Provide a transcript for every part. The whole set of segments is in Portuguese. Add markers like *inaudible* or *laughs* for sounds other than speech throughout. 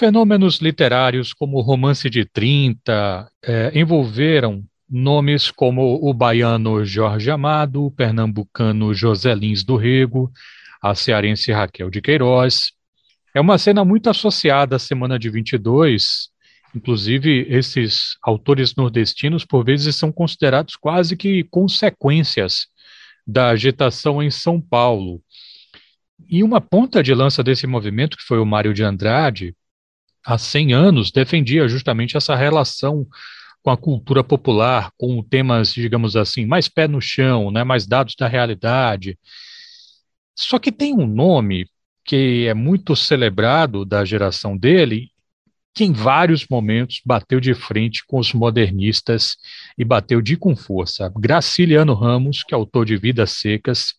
Fenômenos literários como o Romance de 30 é, envolveram nomes como o baiano Jorge Amado, o pernambucano José Lins do Rego, a cearense Raquel de Queiroz. É uma cena muito associada à Semana de 22, inclusive esses autores nordestinos, por vezes, são considerados quase que consequências da agitação em São Paulo. E uma ponta de lança desse movimento, que foi o Mário de Andrade, há 100 anos, defendia justamente essa relação com a cultura popular, com temas, digamos assim, mais pé no chão, né, mais dados da realidade. Só que tem um nome que é muito celebrado da geração dele, que em vários momentos bateu de frente com os modernistas e bateu de com força. Graciliano Ramos, que é autor de Vidas Secas,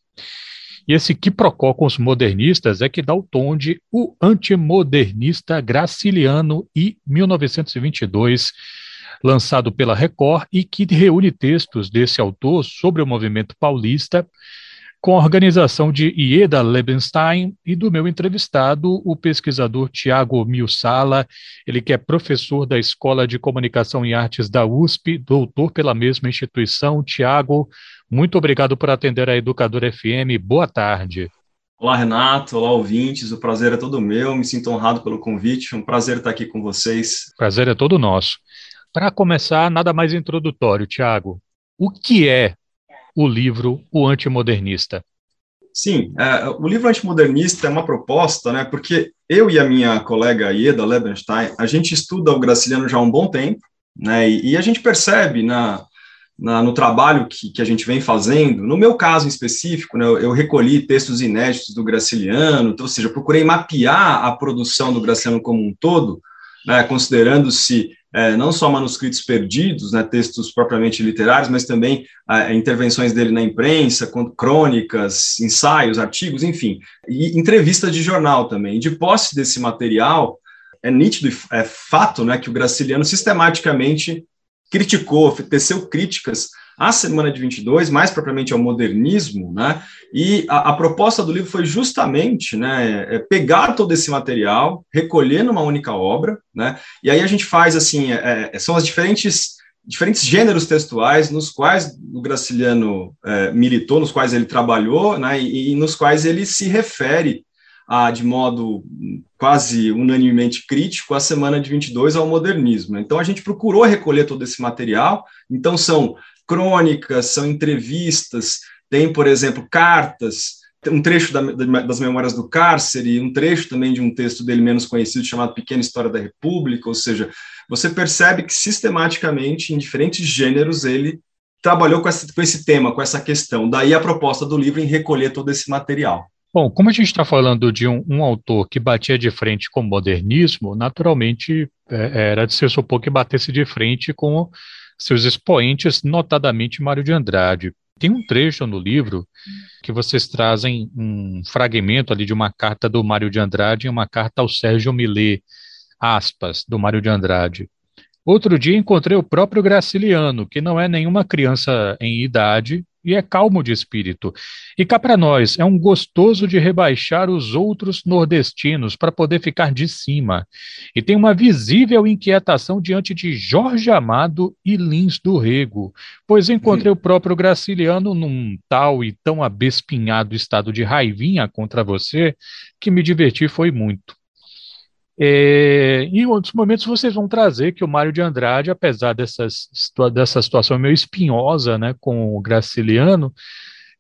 e esse quiprocó com os modernistas é que dá o tom de O Antimodernista Graciliano e 1922, lançado pela Record e que reúne textos desse autor sobre o movimento paulista, com a organização de Ieda Lebenstein e do meu entrevistado, o pesquisador Tiago Milsala, ele que é professor da Escola de Comunicação e Artes da USP, doutor pela mesma instituição. Tiago, muito obrigado por atender a Educador FM. Boa tarde. Olá, Renato. Olá, ouvintes. O prazer é todo meu. Me sinto honrado pelo convite. Um prazer estar aqui com vocês. Prazer é todo nosso. Para começar, nada mais introdutório, Tiago. O que é o livro O Antimodernista? Sim, é, o livro Antimodernista é uma proposta, né? Porque eu e a minha colega Ieda Lebenstein, a gente estuda o Graciliano já há um bom tempo, né? E, e a gente percebe na, na, no trabalho que, que, a gente vem fazendo, no meu caso em específico, né, eu, eu, recolhi textos inéditos do Graciliano, ou seja, procurei mapear a produção do Graciliano como um todo, né, considerando-se é, não só manuscritos perdidos, né, textos propriamente literários, mas também é, intervenções dele na imprensa, crônicas, ensaios, artigos, enfim, e entrevistas de jornal também. de posse desse material, é nítido, é fato, né, que o Graciliano sistematicamente criticou, teceu críticas à Semana de 22, mais propriamente ao modernismo, né? E a, a proposta do livro foi justamente, né, é pegar todo esse material, recolher numa única obra, né? E aí a gente faz assim, é, é são as diferentes diferentes gêneros textuais nos quais o Graciliano é, militou, nos quais ele trabalhou, né? E, e nos quais ele se refere de modo quase unanimemente crítico, a semana de 22 ao modernismo. Então, a gente procurou recolher todo esse material. Então, são crônicas, são entrevistas, tem, por exemplo, cartas, um trecho da, das Memórias do Cárcere, um trecho também de um texto dele menos conhecido chamado Pequena História da República, ou seja, você percebe que sistematicamente, em diferentes gêneros, ele trabalhou com, essa, com esse tema, com essa questão. Daí a proposta do livro em recolher todo esse material. Bom, como a gente está falando de um, um, autor que batia de frente com o modernismo, naturalmente é, era de se supor que batesse de frente com seus expoentes, notadamente Mário de Andrade. Tem um trecho no livro que vocês trazem um fragmento ali de uma carta do Mário de Andrade, uma carta ao Sérgio Millet, aspas, do Mário de Andrade. Outro dia encontrei o próprio Graciliano, que não é nenhuma criança em idade, e é calmo de espírito. E cá para nós, é um gostoso de rebaixar os outros nordestinos para poder ficar de cima. E tem uma visível inquietação diante de Jorge Amado e Lins do Rego, pois encontrei o próprio Graciliano num tal e tão abespinhado estado de raivinha contra você que me diverti foi muito. É, em outros momentos vocês vão trazer que o Mário de Andrade, apesar dessas, dessa situação meio espinhosa né, com o Graciliano,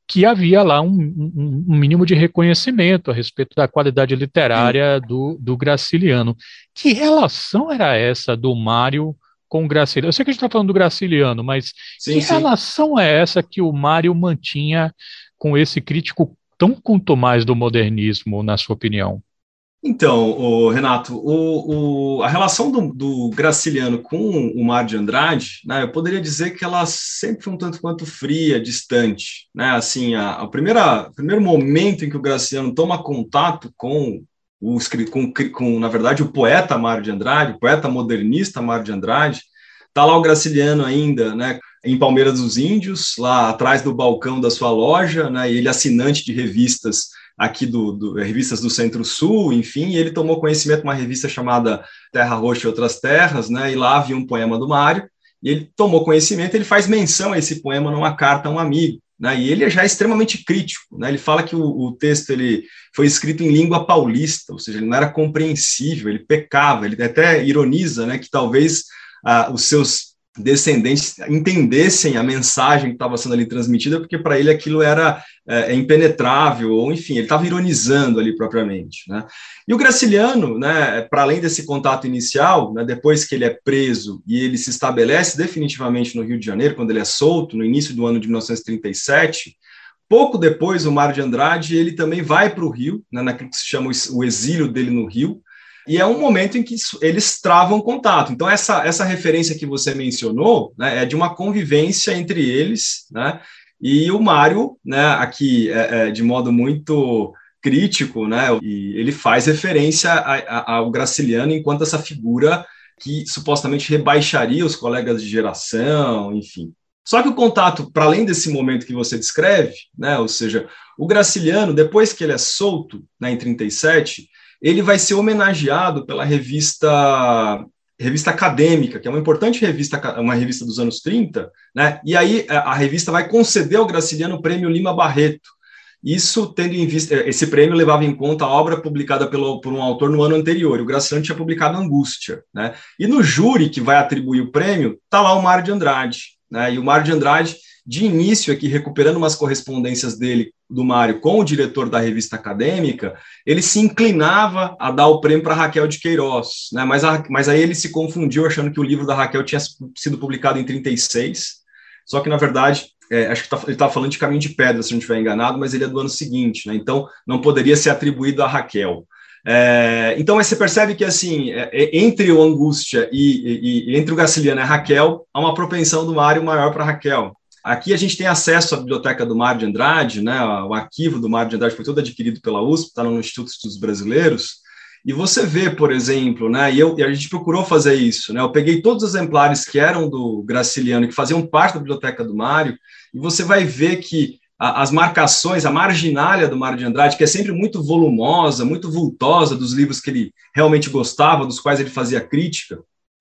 que havia lá um, um, um, mínimo de reconhecimento a respeito da qualidade literária do, do Graciliano. Que relação era essa do Mário com o Graciliano? Eu sei que a gente está falando do Graciliano, mas sim, que sim. relação é essa que o Mário mantinha com esse crítico tão quanto mais do modernismo, na sua opinião? Então, o Renato, o, o, a relação do, do, Graciliano com o Mar de Andrade, né, eu poderia dizer que ela sempre foi um tanto quanto fria, distante. Né? Assim, a, a primeira, o primeiro momento em que o Graciliano toma contato com o com, com, na verdade, o poeta Mário de Andrade, o poeta modernista Mário de Andrade, está lá o Graciliano ainda, né, em Palmeiras dos Índios, lá atrás do balcão da sua loja, né, e ele assinante de revistas aqui do, do revistas do Centro-Sul, enfim, ele tomou conhecimento de uma revista chamada Terra Roxa e Outras Terras, né, e lá havia um poema do Mário, e ele tomou conhecimento, ele faz menção a esse poema numa carta a um amigo, né, e ele é já extremamente crítico, né, ele fala que o, o, texto ele foi escrito em língua paulista, ou seja, ele não era compreensível, ele pecava, ele até ironiza, né, que talvez ah, os seus descendentes entendessem a mensagem que estava sendo ali transmitida, porque para ele aquilo era é, é impenetrável, ou enfim, ele estava ironizando ali propriamente. Né? E o Graciliano, né, para além desse contato inicial, né, depois que ele é preso e ele se estabelece definitivamente no Rio de Janeiro, quando ele é solto, no início do ano de 1937, pouco depois, o Mário de Andrade, ele também vai para o Rio, né, naquilo que se chama o exílio dele no Rio, e é um momento em que eles travam contato. Então, essa, essa referência que você mencionou né, é de uma convivência entre eles, né, e o Mário, né, aqui, é, é, de modo muito crítico, né, e ele faz referência a, a, ao Graciliano enquanto essa figura que supostamente rebaixaria os colegas de geração, enfim. Só que o contato, para além desse momento que você descreve, né, ou seja, o Graciliano, depois que ele é solto, né, em 37, ele vai ser homenageado pela revista revista acadêmica, que é uma importante revista, uma revista dos anos 30, né? E aí a, revista vai conceder ao Graciliano o prêmio Lima Barreto. Isso tendo em vista, esse prêmio levava em conta a obra publicada pelo, por um autor no ano anterior. O Graciliano tinha publicado Angústia, né? E no júri que vai atribuir o prêmio, tá lá o Mário de Andrade, né? E o Mário de Andrade de início aqui, recuperando umas correspondências dele, do Mário, com o diretor da revista acadêmica, ele se inclinava a dar o prêmio para Raquel de Queiroz, né? mas, a, mas aí ele se confundiu achando que o livro da Raquel tinha sido publicado em 36, só que, na verdade, é, acho que tá, ele estava falando de Caminho de Pedra, se não estiver enganado, mas ele é do ano seguinte, né? então não poderia ser atribuído a Raquel. É, então você percebe que assim é, é entre o Angústia e, e, e, entre o Gaciliano e a Raquel há uma propensão do Mário maior para Raquel. Aqui a gente tem acesso à biblioteca do Mário de Andrade, né? O arquivo do Mário de Andrade foi todo adquirido pela USP, está no Instituto Estudos Brasileiros. E você vê, por exemplo, né? E, eu, e a gente procurou fazer isso, né? Eu peguei todos os exemplares que eram do Graciliano, que faziam parte da biblioteca do Mário, e você vai ver que a, as marcações, a marginália do Mário de Andrade, que é sempre muito volumosa, muito vultosa dos livros que ele realmente gostava, dos quais ele fazia crítica,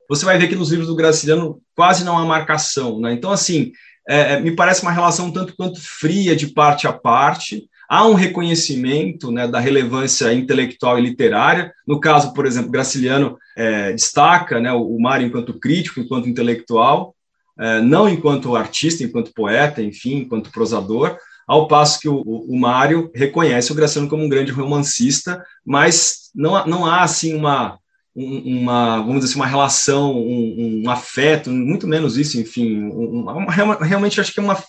você vai ver que nos livros do Graciliano quase não há marcação, né? Então, assim, é, é, me parece uma relação tanto quanto fria de parte a parte. Há um reconhecimento né, da relevância intelectual e literária. No caso, por exemplo, Graciliano é, destaca né, o Mário enquanto crítico, enquanto intelectual, é, não enquanto artista, enquanto poeta, enfim, enquanto prosador, ao passo que o, o, Mário reconhece o Graciliano como um grande romancista, mas não, não há assim uma uma, vamos dizer assim, uma relação, um, um afeto, muito menos isso, enfim, uma, realmente acho que é uma,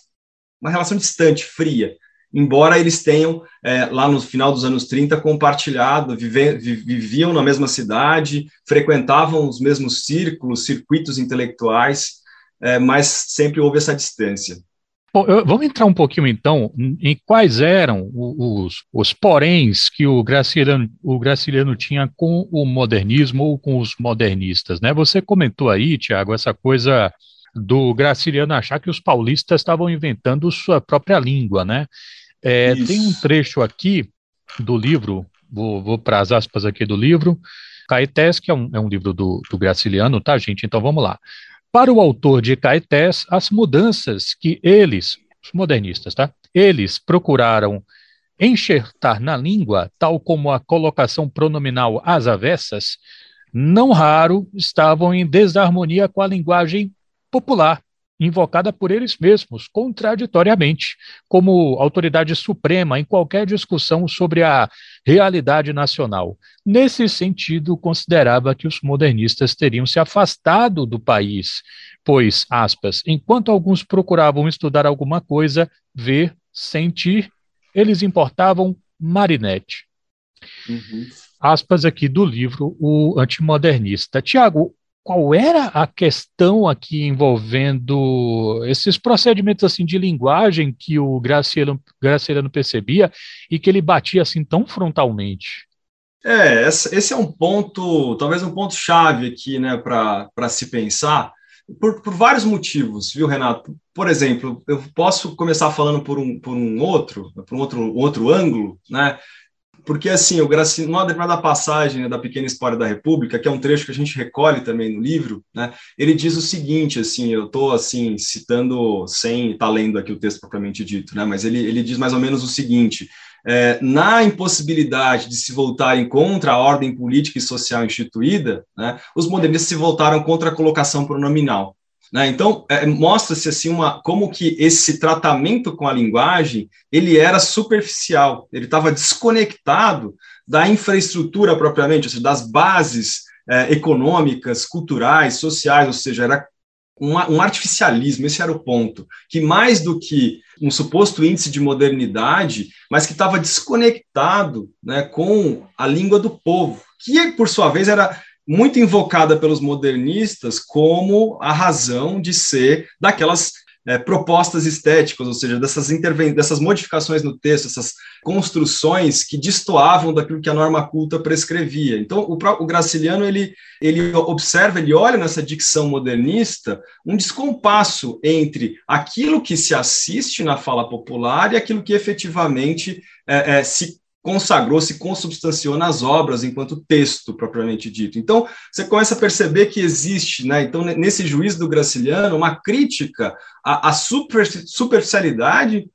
uma relação distante, fria, embora eles tenham, é, lá no final dos anos 30, compartilhado, vive, viviam na mesma cidade, frequentavam os mesmos círculos, circuitos intelectuais, é, mas sempre houve essa distância. Bom, eu, vamos entrar um pouquinho então em quais eram os, os poréns que o Graciliano, o Graciliano tinha com o modernismo ou com os modernistas, né? Você comentou aí, Tiago, essa coisa do Graciliano achar que os paulistas estavam inventando sua própria língua, né? É, tem um trecho aqui do livro, vou, vou para as aspas aqui do livro, Caetés, que é um, é um livro do, do Graciliano, tá, gente? Então vamos lá. Para o autor de Caetés, as mudanças que eles, os modernistas, tá? Eles procuraram enxertar na língua, tal como a colocação pronominal às avessas, não raro estavam em desarmonia com a linguagem popular, invocada por eles mesmos, contraditoriamente, como autoridade suprema em qualquer discussão sobre a realidade nacional. Nesse sentido, considerava que os modernistas teriam se afastado do país, pois, aspas, enquanto alguns procuravam estudar alguma coisa, ver, sentir, eles importavam marinete. Uhum. Aspas aqui do livro O Antimodernista. Tiago, qual era a questão aqui envolvendo esses procedimentos assim de linguagem que o Graciano, Graciano percebia e que ele batia assim tão frontalmente? É, esse é um ponto, talvez um ponto chave aqui, né, para se pensar, por, por, vários motivos, viu, Renato? Por exemplo, eu posso começar falando por um, por um outro, por um outro, outro ângulo, né? Porque assim, o Graciliano, numa determinada passagem né, da Pequena História da República, que é um trecho que a gente recolhe também no livro, né, ele diz o seguinte, assim, eu estou assim, citando sem estar tá lendo aqui o texto propriamente dito, né, mas ele, ele diz mais ou menos o seguinte, é, na impossibilidade de se voltarem contra a ordem política e social instituída, né, os modernistas se voltaram contra a colocação pronominal. Né? Então, é, mostra-se assim uma, como que esse tratamento com a linguagem ele era superficial, ele estava desconectado da infraestrutura propriamente, ou seja, das bases é, econômicas, culturais, sociais, ou seja, era um, um, artificialismo, esse era o ponto, que mais do que um suposto índice de modernidade, mas que estava desconectado né, com a língua do povo, que, por sua vez, era muito invocada pelos modernistas como a razão de ser daquelas é, propostas estéticas, ou seja, dessas, dessas modificações no texto, essas construções que destoavam daquilo que a norma culta prescrevia. Então, o, o Graciliano ele, ele observa, ele olha nessa dicção modernista um descompasso entre aquilo que se assiste na fala popular e aquilo que efetivamente é, é, se consagrou, se consubstanciou nas obras enquanto texto propriamente dito. Então, você começa a perceber que existe, né, então, nesse juízo do Graciliano, uma crítica à, à super, superficialidade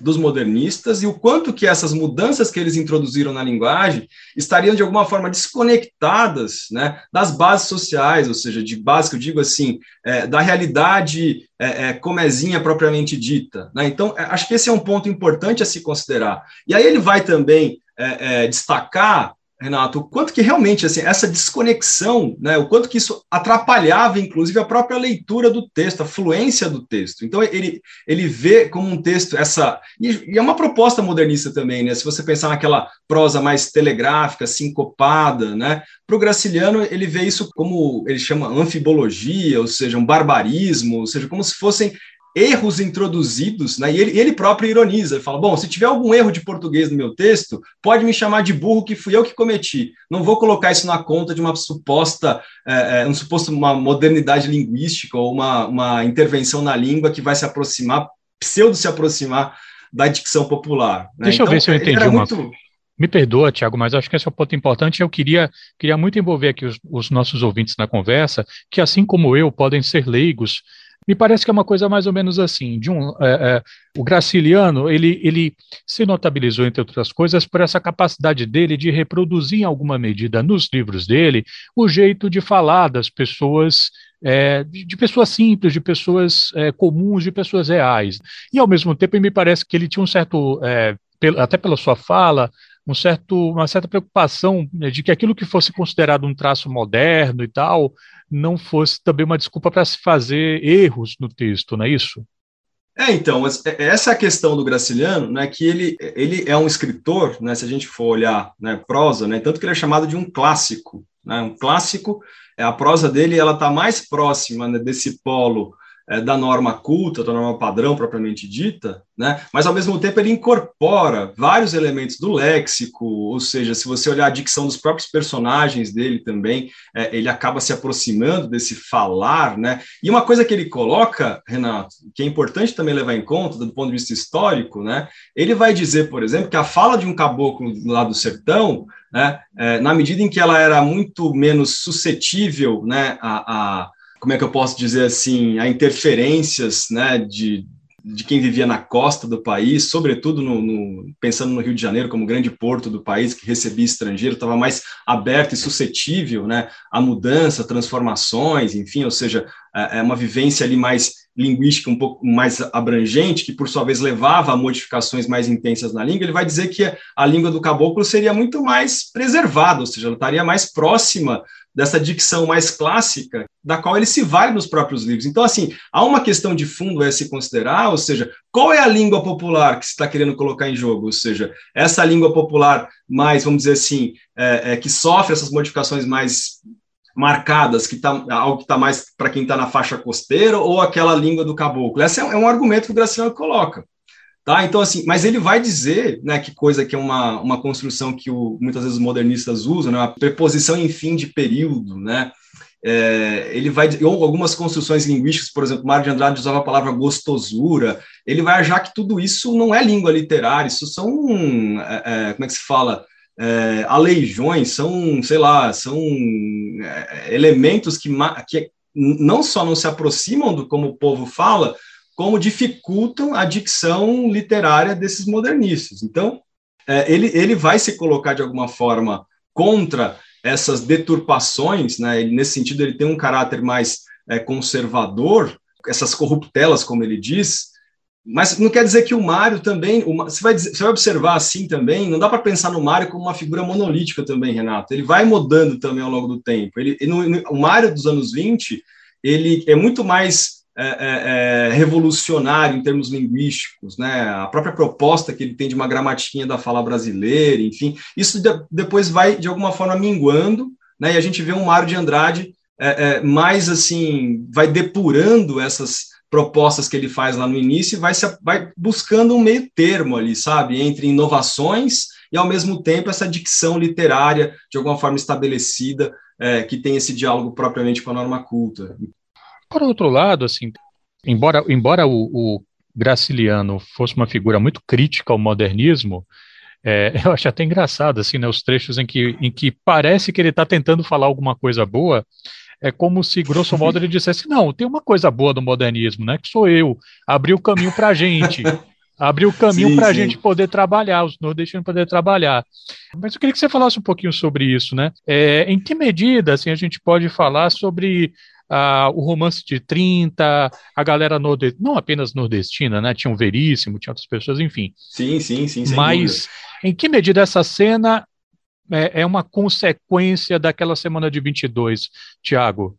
dos modernistas e o quanto que essas mudanças que eles introduziram na linguagem estariam de alguma forma desconectadas né, das bases sociais, ou seja, de base que eu digo assim, é, da realidade é, é, comezinha propriamente dita. Né? Então, é, acho que esse é um ponto importante a se considerar. E aí ele vai também é, é, destacar Renato, o quanto que realmente assim, essa desconexão, né, o quanto que isso atrapalhava, inclusive, a própria leitura do texto, a fluência do texto. Então, ele, ele vê como um texto essa. E, e é uma proposta modernista também, né? Se você pensar naquela prosa mais telegráfica, sincopada, né? Para o Graciliano, ele vê isso como ele chama anfibologia, ou seja, um barbarismo, ou seja, como se fossem erros introduzidos, né? E ele, ele próprio ironiza, ele fala: bom, se tiver algum erro de português no meu texto, pode me chamar de burro que fui eu que cometi. Não vou colocar isso na conta de uma suposta, é, é, um suposto uma modernidade linguística ou uma, uma intervenção na língua que vai se aproximar, pseudo se aproximar da dicção popular. Né? Deixa então, eu ver se eu entendi uma muito... Me perdoa, Tiago, mas acho que esse é um ponto importante. Eu queria, queria muito envolver aqui os, os nossos ouvintes na conversa, que assim como eu, podem ser leigos me parece que é uma coisa mais ou menos assim. De um, é, é, o Graciliano ele, ele se notabilizou, entre outras coisas, por essa capacidade dele de reproduzir em alguma medida nos livros dele o jeito de falar das pessoas é, de, de, pessoas simples, de pessoas é, comuns, de pessoas reais. E, ao mesmo tempo, me parece que ele tinha um certo, é, até pela sua fala, um certo, uma certa preocupação né, de que aquilo que fosse considerado um traço moderno e tal, não fosse também uma desculpa para se fazer erros no texto, não é isso? É, então, é, essa é a questão do Graciliano, né, que ele, ele é um escritor, né, se a gente for olhar né, prosa, né, tanto que ele é chamado de um clássico, né, um clássico, é a prosa dele ela está mais próxima né, desse polo é, da norma culta, da norma padrão propriamente dita, né? mas ao mesmo tempo ele incorpora vários elementos do léxico, ou seja, se você olhar a dicção dos próprios personagens dele também, é, ele acaba se aproximando desse falar, né? E uma coisa que ele coloca, Renato, que é importante também levar em conta do ponto de vista histórico, né? Ele vai dizer, por exemplo, que a fala de um caboclo lá do sertão, né, é, na medida em que ela era muito menos suscetível, né, a, a como é que eu posso dizer assim, a interferências né, de, de quem vivia na costa do país, sobretudo no, no, pensando no Rio de Janeiro como grande porto do país que recebia estrangeiro, estava mais aberto e suscetível né, a mudança, transformações, enfim, ou seja, é, é uma vivência ali mais linguística um pouco mais abrangente, que por sua vez levava a modificações mais intensas na língua, ele vai dizer que a língua do caboclo seria muito mais preservada, ou seja, ela estaria mais próxima dessa dicção mais clássica, da qual ele se vale nos próprios livros. Então, assim, há uma questão de fundo a se considerar, ou seja, qual é a língua popular que se está querendo colocar em jogo? Ou seja, essa língua popular mais, vamos dizer assim, é, é, que sofre essas modificações mais marcadas, que tá, algo que está mais para quem está na faixa costeira, ou aquela língua do caboclo? Esse é, é um argumento que o Graciano coloca. Tá? Então, assim, mas ele vai dizer, né, que coisa que é uma, uma construção que o, muitas vezes os modernistas usam, né, a preposição em fim de período, né, é, ele vai, ou algumas construções linguísticas, por exemplo, Mário de Andrade usava a palavra gostosura, ele vai achar que tudo isso não é língua literária, isso são, é, é, como é que se fala, é, aleijões, são, sei lá, são é, elementos que, que não só não se aproximam do como o povo fala, como dificultam a dicção literária desses modernistas. Então, é, ele, ele vai se colocar de alguma forma contra essas deturpações, né? Ele, nesse sentido, ele tem um caráter mais é, conservador, essas corruptelas, como ele diz, mas não quer dizer que o Mário também, o, você, vai, você vai observar assim também, não dá para pensar no Mário como uma figura monolítica também, Renato. Ele vai mudando também ao longo do tempo. Ele, ele o Mário dos anos 20, ele é muito mais é, é, é, revolucionário em termos linguísticos, né? A própria proposta que ele tem de uma gramatiquinha da fala brasileira, enfim, isso de, depois vai de alguma forma minguando, né? E a gente vê um Mário de Andrade é, é, mais assim, vai depurando essas propostas que ele faz lá no início e vai, se, vai buscando um meio termo ali, sabe, entre inovações e ao mesmo tempo essa dicção literária de alguma forma estabelecida é, que tem esse diálogo propriamente com a norma culta. Por outro lado, assim, embora, embora o, o Graciliano fosse uma figura muito crítica ao modernismo, é, *laughs* eu acho até engraçado, assim, né, os trechos em que, em que parece que ele está tentando falar alguma coisa boa, é como se, grosso modo, ele dissesse, não, tem uma coisa boa do modernismo, né, que sou eu, abri o caminho para a gente, abriu o caminho para a gente poder trabalhar, os nordestinos poder trabalhar. Mas eu queria que você falasse um pouquinho sobre isso, né, é, em que medida, assim, a gente pode falar sobre uh, o romance de 30, a galera nordestina, não apenas nordestina, né? Tinha um Veríssimo, tinha outras pessoas, enfim. Sim, sim, sim. Mas em que medida essa cena é, é, uma consequência daquela semana de 22, Tiago?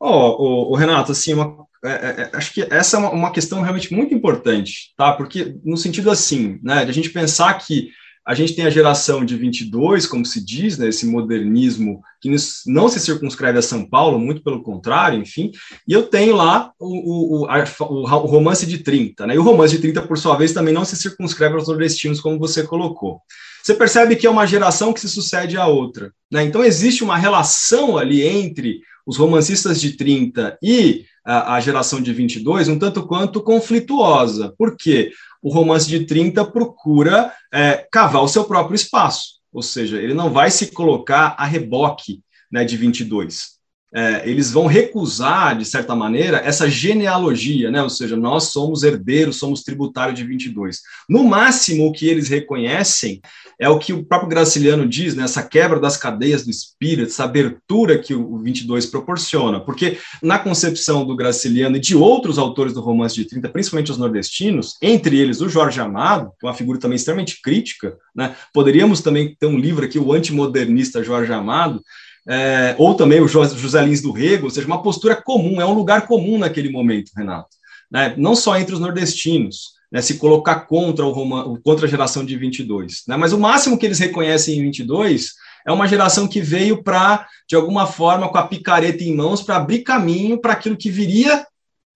Oh, oh, Renato, assim, uma, é, é, é, acho que essa é uma, uma, questão realmente muito importante, tá? Porque no sentido assim, né, de a gente pensar que a gente tem a geração de 22, como se diz, né, esse modernismo que não se circunscreve a São Paulo, muito pelo contrário, enfim, e eu tenho lá o, o, a, o, romance de 30, né, e o romance de 30, por sua vez, também não se circunscreve aos nordestinos, como você colocou. Você percebe que é uma geração que se sucede à outra, né, então existe uma relação ali entre os romancistas de 30 e a, a geração de 22, um tanto quanto conflituosa, por quê? O romance de 30 procura é, cavar o seu próprio espaço, ou seja, ele não vai se colocar a reboque né, de 22. É, eles vão recusar, de certa maneira, essa genealogia, né? ou seja, nós somos herdeiros, somos tributários de 22. No máximo, o que eles reconhecem é o que o próprio Graciliano diz, né, essa quebra das cadeias do espírito, essa abertura que o 22 proporciona, porque na concepção do Graciliano e de outros autores do romance de 30, principalmente os nordestinos, entre eles o Jorge Amado, que é uma figura também extremamente crítica, né, poderíamos também ter um livro aqui, o antimodernista Jorge Amado, é, ou também o José Lins do Rego, ou seja, uma postura comum, é um lugar comum naquele momento, Renato, né, não só entre os nordestinos, né, se colocar contra, o Roma, contra a geração de 22. Né? Mas o máximo que eles reconhecem em 22 é uma geração que veio para, de alguma forma, com a picareta em mãos, para abrir caminho para aquilo que viria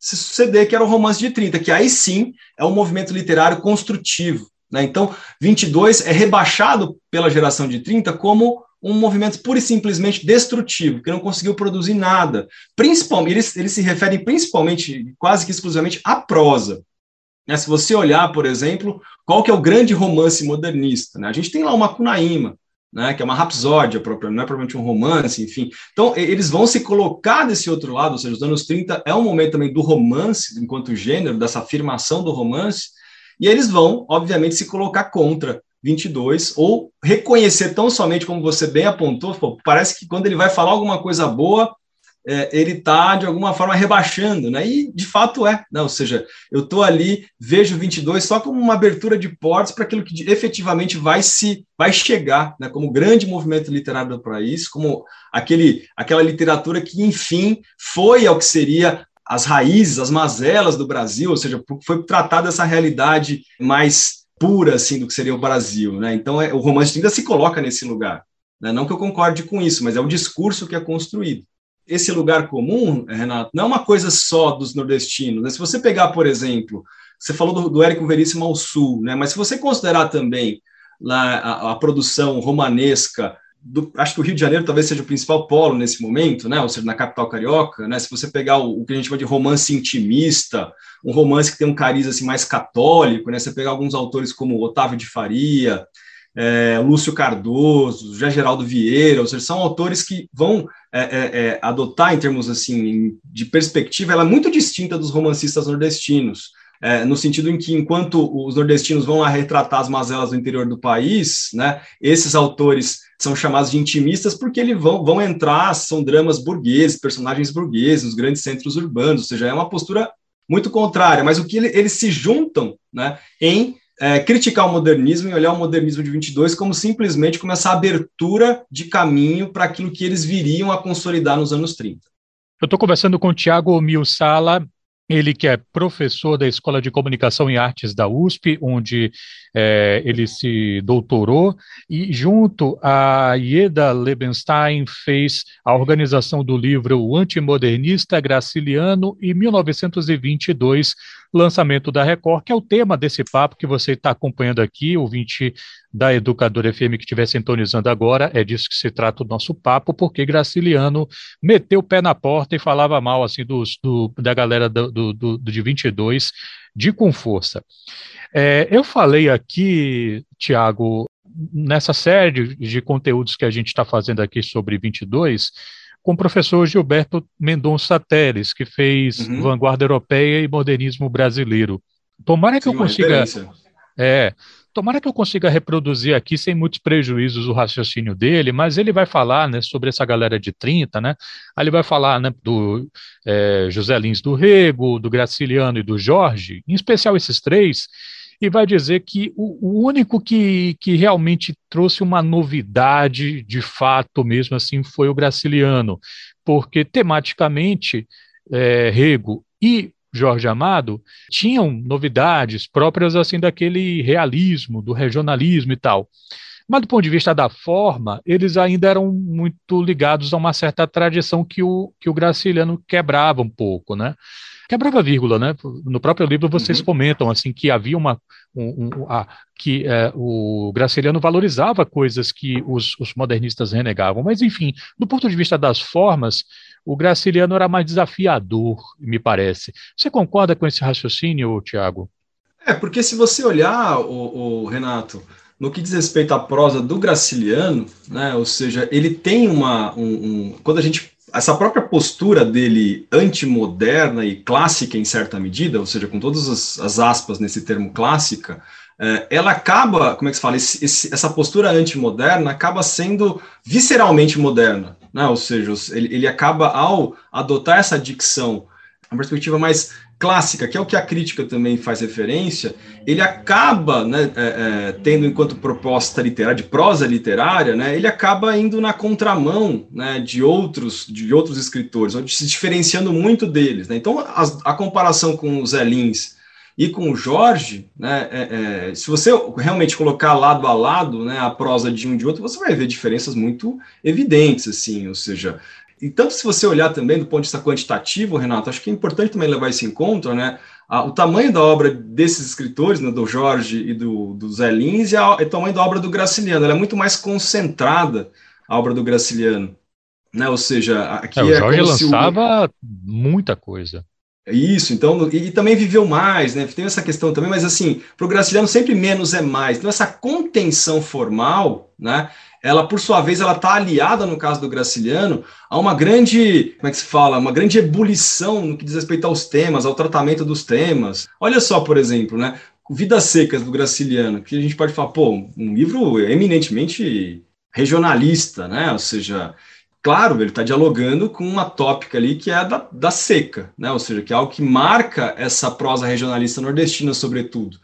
se suceder, que era o romance de 30, que aí sim é um movimento literário construtivo. Né? Então, 22 é rebaixado pela geração de 30 como um movimento pura e simplesmente destrutivo, que não conseguiu produzir nada. Principalmente, eles, eles se referem principalmente, quase que exclusivamente, à prosa. Né? Se você olhar, por exemplo, qual que é o grande romance modernista? Né? A gente tem lá o Macunaíma, né, que é uma rapsódia própria, não é propriamente um romance, enfim. Então, eles vão se colocar desse outro lado, ou seja, os anos 30 é um momento também do romance, enquanto gênero, dessa afirmação do romance, e eles vão, obviamente, se colocar contra 22, ou reconhecer tão somente como você bem apontou, pô, parece que quando ele vai falar alguma coisa boa, é, ele está, de alguma forma, rebaixando, né? E, de fato, é. Né? Ou seja, eu estou ali, vejo 22 só como uma abertura de portas para aquilo que efetivamente vai se vai chegar, né? como grande movimento literário do país, como aquele, aquela literatura que, enfim, foi ao que seria as raízes, as mazelas do Brasil, ou seja, foi tratada essa realidade mais pura, assim, do que seria o Brasil, né? Então, é, o romance ainda se coloca nesse lugar. Né? Não que eu concorde com isso, mas é o discurso que é construído esse lugar comum, Renato, não é uma coisa só dos nordestinos. Né? Se você pegar, por exemplo, você falou do, do Érico Veríssimo ao sul, né? mas se você considerar também lá a, a produção romanesca, do, acho que o Rio de Janeiro talvez seja o principal polo nesse momento, né? ou seja, na capital carioca, né? se você pegar o, o, que a gente chama de romance intimista, um romance que tem um cariz assim, mais católico, né? você pegar alguns autores como Otávio de Faria, é, Lúcio Cardoso, José Geraldo Vieira, ou seja, são autores que vão é, é, é, adotar, em termos assim, de perspectiva, ela é muito distinta dos romancistas nordestinos. É, no sentido em que, enquanto os nordestinos vão lá retratar as mazelas do interior do país, né, esses autores são chamados de intimistas porque eles vão, vão entrar, são dramas burgueses, personagens burgueses, nos grandes centros urbanos, ou seja, é uma postura muito contrária, mas o que ele, eles se juntam né, em é, criticar o modernismo e olhar o modernismo de 22 como simplesmente como essa abertura de caminho para aquilo que eles viriam a consolidar nos anos 30. Eu estou conversando com o Tiago Milsala, ele que é professor da Escola de Comunicação e Artes da USP, onde é, ele se doutorou, e junto a Ieda Lebenstein fez a organização do livro O Antimodernista Graciliano e 1922, lançamento da Record, que é o tema desse papo que você está acompanhando aqui, ouvinte da Educadora FM que estiver sintonizando agora, é disso que se trata o nosso papo, porque Graciliano meteu o pé na porta e falava mal assim dos, do, da galera do, do, do, de 22 de com força. É, eu falei aqui, Tiago, nessa série de, de conteúdos que a gente está fazendo aqui sobre 22, com o professor Gilberto Mendonça Teles, que fez uhum. Vanguarda Europeia e Modernismo Brasileiro. Tomara que Sim, eu consiga. É, tomara que eu consiga reproduzir aqui sem muitos prejuízos o raciocínio dele, mas ele vai falar né, sobre essa galera de 30, né? Aí ele vai falar né, do é, José Lins do Rego, do Graciliano e do Jorge, em especial esses três, e vai dizer que o, o, único que, que realmente trouxe uma novidade de fato mesmo assim foi o Graciliano, porque tematicamente é, Rego e Jorge Amado tinham novidades próprias assim daquele realismo, do regionalismo e tal. Mas do ponto de vista da forma, eles ainda eram muito ligados a uma certa tradição que o, que o Graciliano quebrava um pouco, né? Quebrava vírgula, né? No próprio livro vocês uhum. comentam assim que havia uma um, um, a, que é, o Graciliano valorizava coisas que os, os, modernistas renegavam, mas enfim, do ponto de vista das formas, o Graciliano era mais desafiador, me parece. Você concorda com esse raciocínio, Tiago? É, porque se você olhar, o, o Renato, no que diz respeito à prosa do Graciliano, né, ou seja, ele tem uma. Um, um, quando a gente essa própria postura dele antimoderna e clássica em certa medida, ou seja, com todas as, as aspas nesse termo clássica, é, ela acaba, como é que se fala, esse, esse, essa postura antimoderna acaba sendo visceralmente moderna, né? ou seja, ele, ele acaba, ao adotar essa dicção, uma perspectiva mais clássica, que é o que a crítica também faz referência, ele acaba, né, é, é, tendo enquanto proposta literária, de prosa literária, né, ele acaba indo na contramão né, de, outros, de outros escritores, onde se diferenciando muito deles. Né? Então, a, a, comparação com o Zé Lins e com o Jorge, né, é, é, se você realmente colocar lado a lado né, a prosa de um de outro, você vai ver diferenças muito evidentes, assim, ou seja, e tanto se você olhar também do ponto de vista quantitativo, Renato, acho que é importante também levar isso em conta, né? o tamanho da obra desses escritores, né, do Jorge e do, do Zé Lins, e a, o tamanho da obra do Graciliano. Ela é muito mais concentrada, a obra do Graciliano. Né? Ou seja, aqui é, o é Jorge lançava o... muita coisa. Isso, então, e, e, também viveu mais, né? Tem essa questão também, mas assim, para o Graciliano sempre menos é mais. Então, essa contenção formal, né? Ela, por sua vez, ela está aliada, no caso do Graciliano, a uma grande, como é que se fala, uma grande ebulição no que diz respeito aos temas, ao tratamento dos temas. Olha só, por exemplo, né, Vidas Secas, do Graciliano, que a gente pode falar, pô, um livro eminentemente regionalista, né, ou seja, claro, ele está dialogando com uma tópica ali que é a da, da seca, né, ou seja, que é algo que marca essa prosa regionalista nordestina, sobretudo.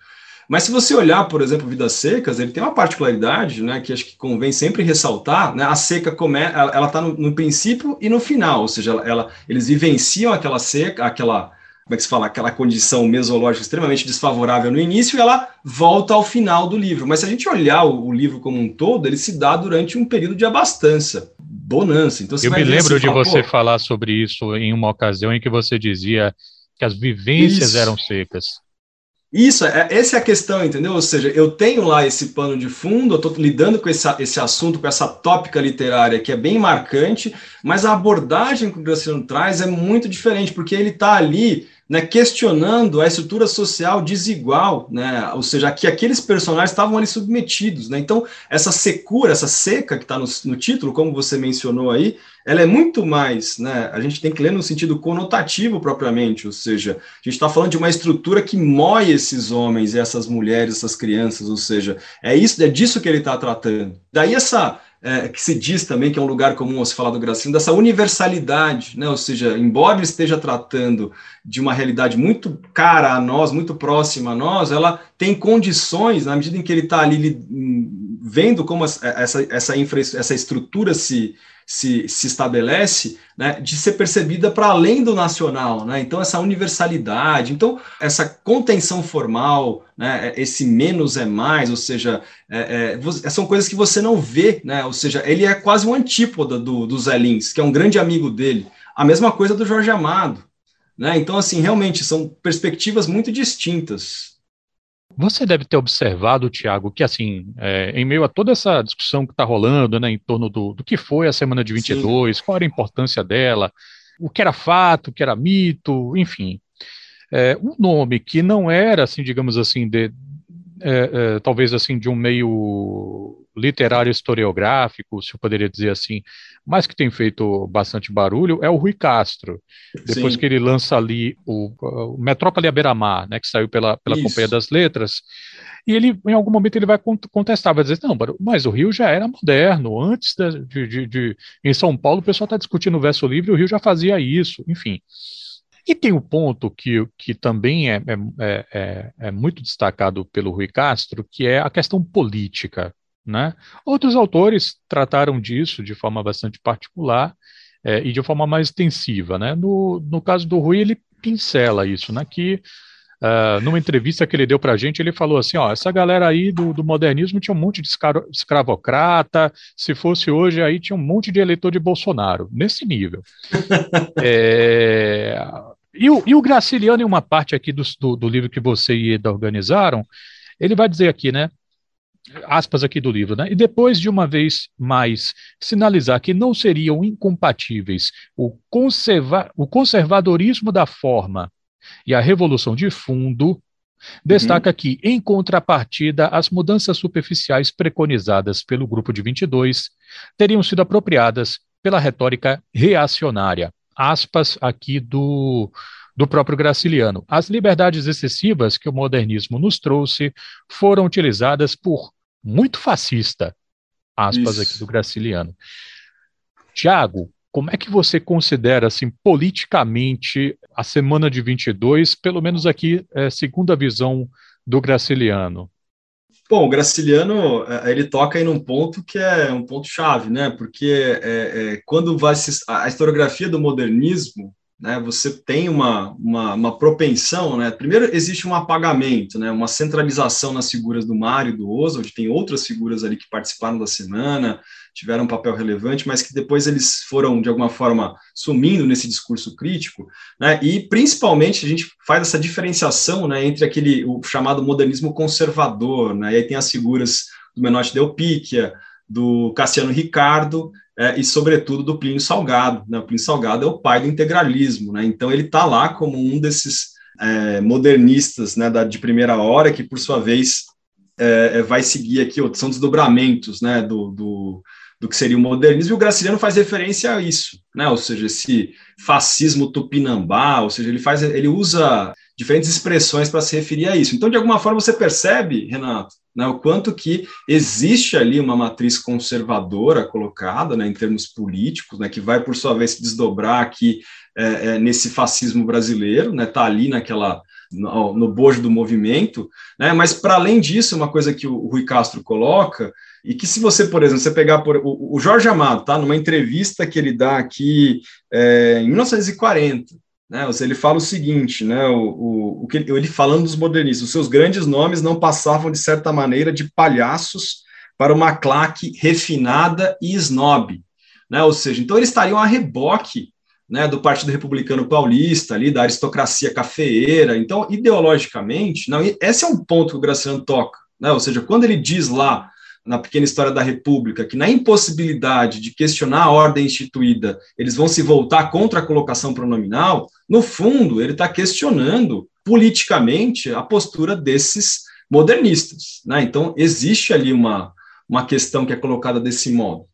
Mas se você olhar, por exemplo, Vidas Secas, ele tem uma particularidade, né, que acho que convém sempre ressaltar, né, a seca come, ela está no, no, princípio e no final, ou seja, ela, ela, eles vivenciam aquela seca, aquela, como é que se fala, aquela condição mesológica extremamente desfavorável no início e ela volta ao final do livro. Mas se a gente olhar o, o livro como um todo, ele se dá durante um período de abastança, bonança. Então, Eu me lembro de fala, você falar sobre isso em uma ocasião em que você dizia que as vivências isso. eram secas. Isso, é, essa é a questão, entendeu? Ou seja, eu tenho lá esse pano de fundo, eu estou lidando com esse, esse assunto, com essa tópica literária que é bem marcante, mas a abordagem que o Graciliano traz é muito diferente, porque ele está ali né, questionando a estrutura social desigual, né, ou seja, que aqueles personagens estavam ali submetidos. Né, então, essa secura, essa seca que está no, no, título, como você mencionou aí, ela é muito mais, né, a gente tem que ler no sentido conotativo propriamente, ou seja, a gente está falando de uma estrutura que moe esses homens essas mulheres, essas crianças, ou seja, é isso, é disso que ele está tratando. Daí essa é, que se diz também que é um lugar comum se falar do Graciliano, dessa universalidade, né? ou seja, embora ele esteja tratando de uma realidade muito cara a nós, muito próxima a nós, ela tem condições, na medida em que ele está ali vendo como essa, essa, infra, essa estrutura se, se, se estabelece, né, de ser percebida para além do nacional, né? Então essa universalidade, então essa contenção formal, né, esse menos é mais, ou seja, é, é, são coisas que você não vê, né? Ou seja, ele é quase um antípoda do, do Zé Lins, que é um grande amigo dele. A mesma coisa do Jorge Amado, né? Então assim, realmente são perspectivas muito distintas. Você deve ter observado, Tiago, que assim, é, em meio a toda essa discussão que está rolando, né, em torno do, do que foi a semana de 22, Sim. qual era a importância dela, o que era fato, o que era mito, enfim. É, um nome que não era, assim, digamos assim, de, é, é, talvez assim, de um meio literário historiográfico, se eu poderia dizer assim, mas que tem feito bastante barulho, é o Rui Castro. Depois Sim. que ele lança ali o, o Metrópole à Beira-Mar, né, que saiu pela, pela Companhia das Letras, e ele, em algum momento, ele vai contestar, vai dizer, não, mas o Rio já era moderno, antes de, de, de em São Paulo o pessoal está discutindo o verso livre, o Rio já fazia isso, enfim. E tem um ponto que, que também é, é, é, é, é muito destacado pelo Rui Castro, que é a questão política. Né? Outros autores trataram disso de forma bastante particular é, e de forma mais extensiva. Né? No, no caso do Rui, ele pincela isso, né? que uh, numa entrevista que ele deu para a gente, ele falou assim, ó, essa galera aí do, do modernismo tinha um monte de escravocrata, se fosse hoje aí tinha um monte de eleitor de Bolsonaro, nesse nível. *laughs* é, e, o, e o Graciliano, em uma parte aqui do, do, do livro que você e Eda organizaram, ele vai dizer aqui, né, aspas aqui do livro, né? E depois de uma vez mais sinalizar que não seriam incompatíveis o, conserva o conservadorismo da forma e a revolução de fundo, destaca uhum. que, em contrapartida, as mudanças superficiais preconizadas pelo grupo de 22 teriam sido apropriadas pela retórica reacionária. Aspas aqui do do próprio Graciliano. As liberdades excessivas que o modernismo nos trouxe foram utilizadas por muito fascista, aspas Isso. aqui do Graciliano. Tiago, como é que você considera, assim, politicamente, a semana de 22, pelo menos aqui, é, segundo a visão do Graciliano? Bom, o Graciliano, é, ele toca aí num ponto que é um ponto chave, né? Porque é, é, quando vai se, a historiografia do modernismo, né, você tem uma, uma, uma, propensão, né, primeiro existe um apagamento, né, uma centralização nas figuras do Mário e do Oswald, tem outras figuras ali que participaram da semana, tiveram um papel relevante, mas que depois eles foram, de alguma forma, sumindo nesse discurso crítico, né, e principalmente a gente faz essa diferenciação, né, entre aquele, o chamado modernismo conservador, né, e aí tem as figuras do Menotti Del Picchia, do Cassiano Ricardo é, e, sobretudo, do Plínio Salgado. Né? O Plínio Salgado é o pai do integralismo, né? então ele está lá como um desses é, modernistas né, da, de primeira hora, que, por sua vez, é, é vai seguir aqui, são desdobramentos né, do, do, do, que seria o modernismo, e o Graciliano faz referência a isso, né? ou seja, esse fascismo tupinambá, ou seja, ele, faz, ele usa diferentes expressões para se referir a isso. Então, de alguma forma, você percebe, Renato, né, o quanto que existe ali uma matriz conservadora colocada né, em termos políticos, né, que vai, por sua vez, se desdobrar aqui é, é, nesse fascismo brasileiro, está né, ali naquela no, no bojo do movimento, né, mas para além disso, uma coisa que o, o Rui Castro coloca, e que se você, por exemplo, você pegar por, o, o Jorge Amado, tá, numa entrevista que ele dá aqui é, em 1940, né, ele fala o seguinte, né, o, o, o que ele falando dos modernistas, os seus grandes nomes não passavam de certa maneira de palhaços para uma claque refinada e snob, né, ou seja, então eles estariam a reboque né, do Partido Republicano Paulista, ali da aristocracia cafeeira. Então, ideologicamente, não, esse é um ponto que o Graciano toca, né, ou seja, quando ele diz lá na pequena história da República, que na impossibilidade de questionar a ordem instituída, eles vão se voltar contra a colocação pronominal, no fundo, ele está questionando politicamente a postura desses modernistas. Né? Então, existe ali uma, uma questão que é colocada desse modo.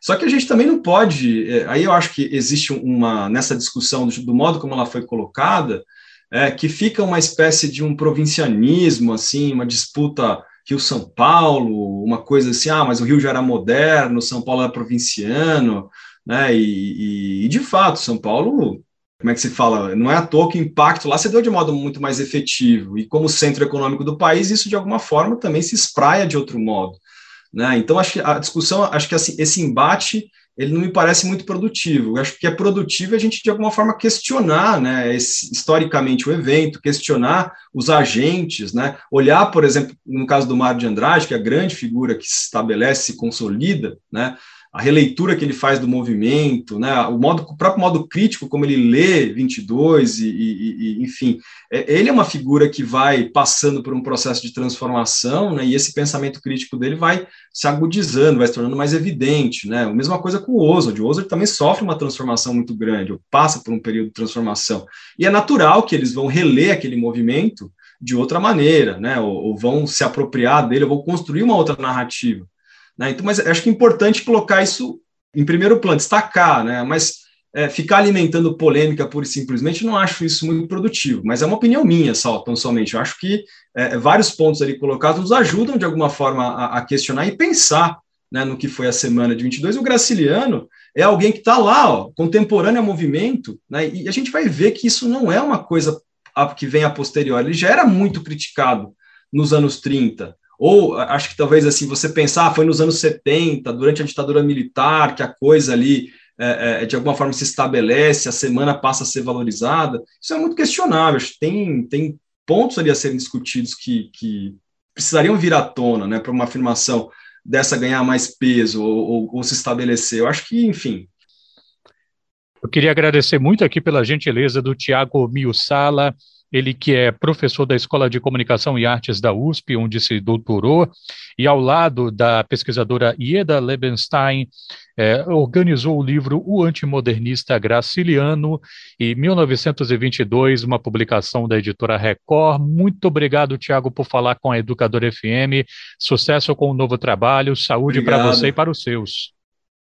Só que a gente também não pode, é, aí eu acho que existe uma, nessa discussão do, do modo como ela foi colocada, é, que fica uma espécie de um provincianismo, assim, uma disputa Rio-São Paulo, uma coisa assim, ah, mas o Rio já era moderno, São Paulo era provinciano, né, e, e, e de fato, São Paulo, como é que se fala, não é à toa que o impacto lá se deu de modo muito mais efetivo, e como centro econômico do país, isso de alguma forma também se espraia de outro modo, né, então acho que a discussão, acho que assim, esse embate ele não me parece muito produtivo. Eu acho que é produtivo a gente, de alguma forma, questionar né, esse, historicamente o evento, questionar os agentes, né, olhar, por exemplo, no caso do Mário de Andrade, que é a grande figura que se estabelece, se consolida, né, a releitura que ele faz do movimento, né, o, modo, o próprio modo crítico como ele lê 22 e, e, e, enfim, é, ele é uma figura que vai passando por um processo de transformação, né, e esse pensamento crítico dele vai se agudizando, vai se tornando mais evidente, né, a mesma coisa com o Oswald, o Oswald também sofre uma transformação muito grande, passa por um período de transformação, e é natural que eles vão reler aquele movimento de outra maneira, né, ou, ou vão se apropriar dele, ou vão construir uma outra narrativa, né? Então, mas acho que é importante colocar isso em primeiro plano, destacar, né? mas é, ficar alimentando polêmica pura e simplesmente não acho isso muito produtivo, mas é uma opinião minha só, tão somente. Eu acho que é, vários pontos ali colocados nos ajudam de alguma forma a, a questionar e pensar né, no que foi a semana de 22. O Graciliano é alguém que está lá, ó, contemporâneo ao movimento, né, e a gente vai ver que isso não é uma coisa que vem a posteriori, ele já era muito criticado nos anos 30, ou acho que talvez assim, você pensar, ah, foi nos anos 70, durante a ditadura militar, que a coisa ali é, é, de alguma forma se estabelece, a semana passa a ser valorizada. Isso é muito questionável. Tem, tem pontos ali a serem discutidos que, que precisariam vir à tona né, para uma afirmação dessa ganhar mais peso ou, ou, ou se estabelecer. Eu acho que, enfim, eu queria agradecer muito aqui pela gentileza do Tiago Miussala, ele que é professor da Escola de Comunicação e Artes da USP, onde se doutorou, e ao lado da pesquisadora Ieda Lebenstein, é, organizou o livro O Antimodernista Graciliano, em 1922, uma publicação da editora Record. Muito obrigado, Tiago, por falar com a Educadora FM. Sucesso com o novo trabalho, saúde para você e para os seus.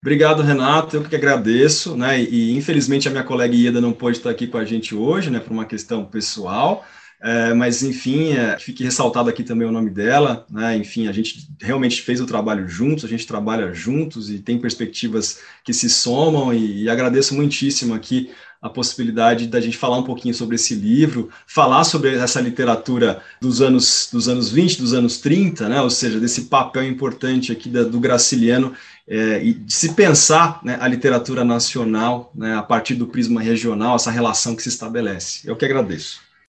Obrigado, Renato. Eu que agradeço, né? E infelizmente a minha colega Ieda não pôde estar aqui com a gente hoje, né? Por uma questão pessoal. É, mas enfim, é, fique ressaltado aqui também o nome dela, né? Enfim, a gente realmente fez o trabalho juntos, a gente trabalha juntos e tem perspectivas que se somam e, e agradeço muitíssimo aqui a possibilidade da gente falar um pouquinho sobre esse livro, falar sobre essa literatura dos anos, dos anos 20, dos anos 30, né, ou seja, desse papel importante aqui da, do Graciliano, é, e de se pensar né, a literatura nacional né, a partir do prisma regional, essa relação que se estabelece. Eu que agradeço.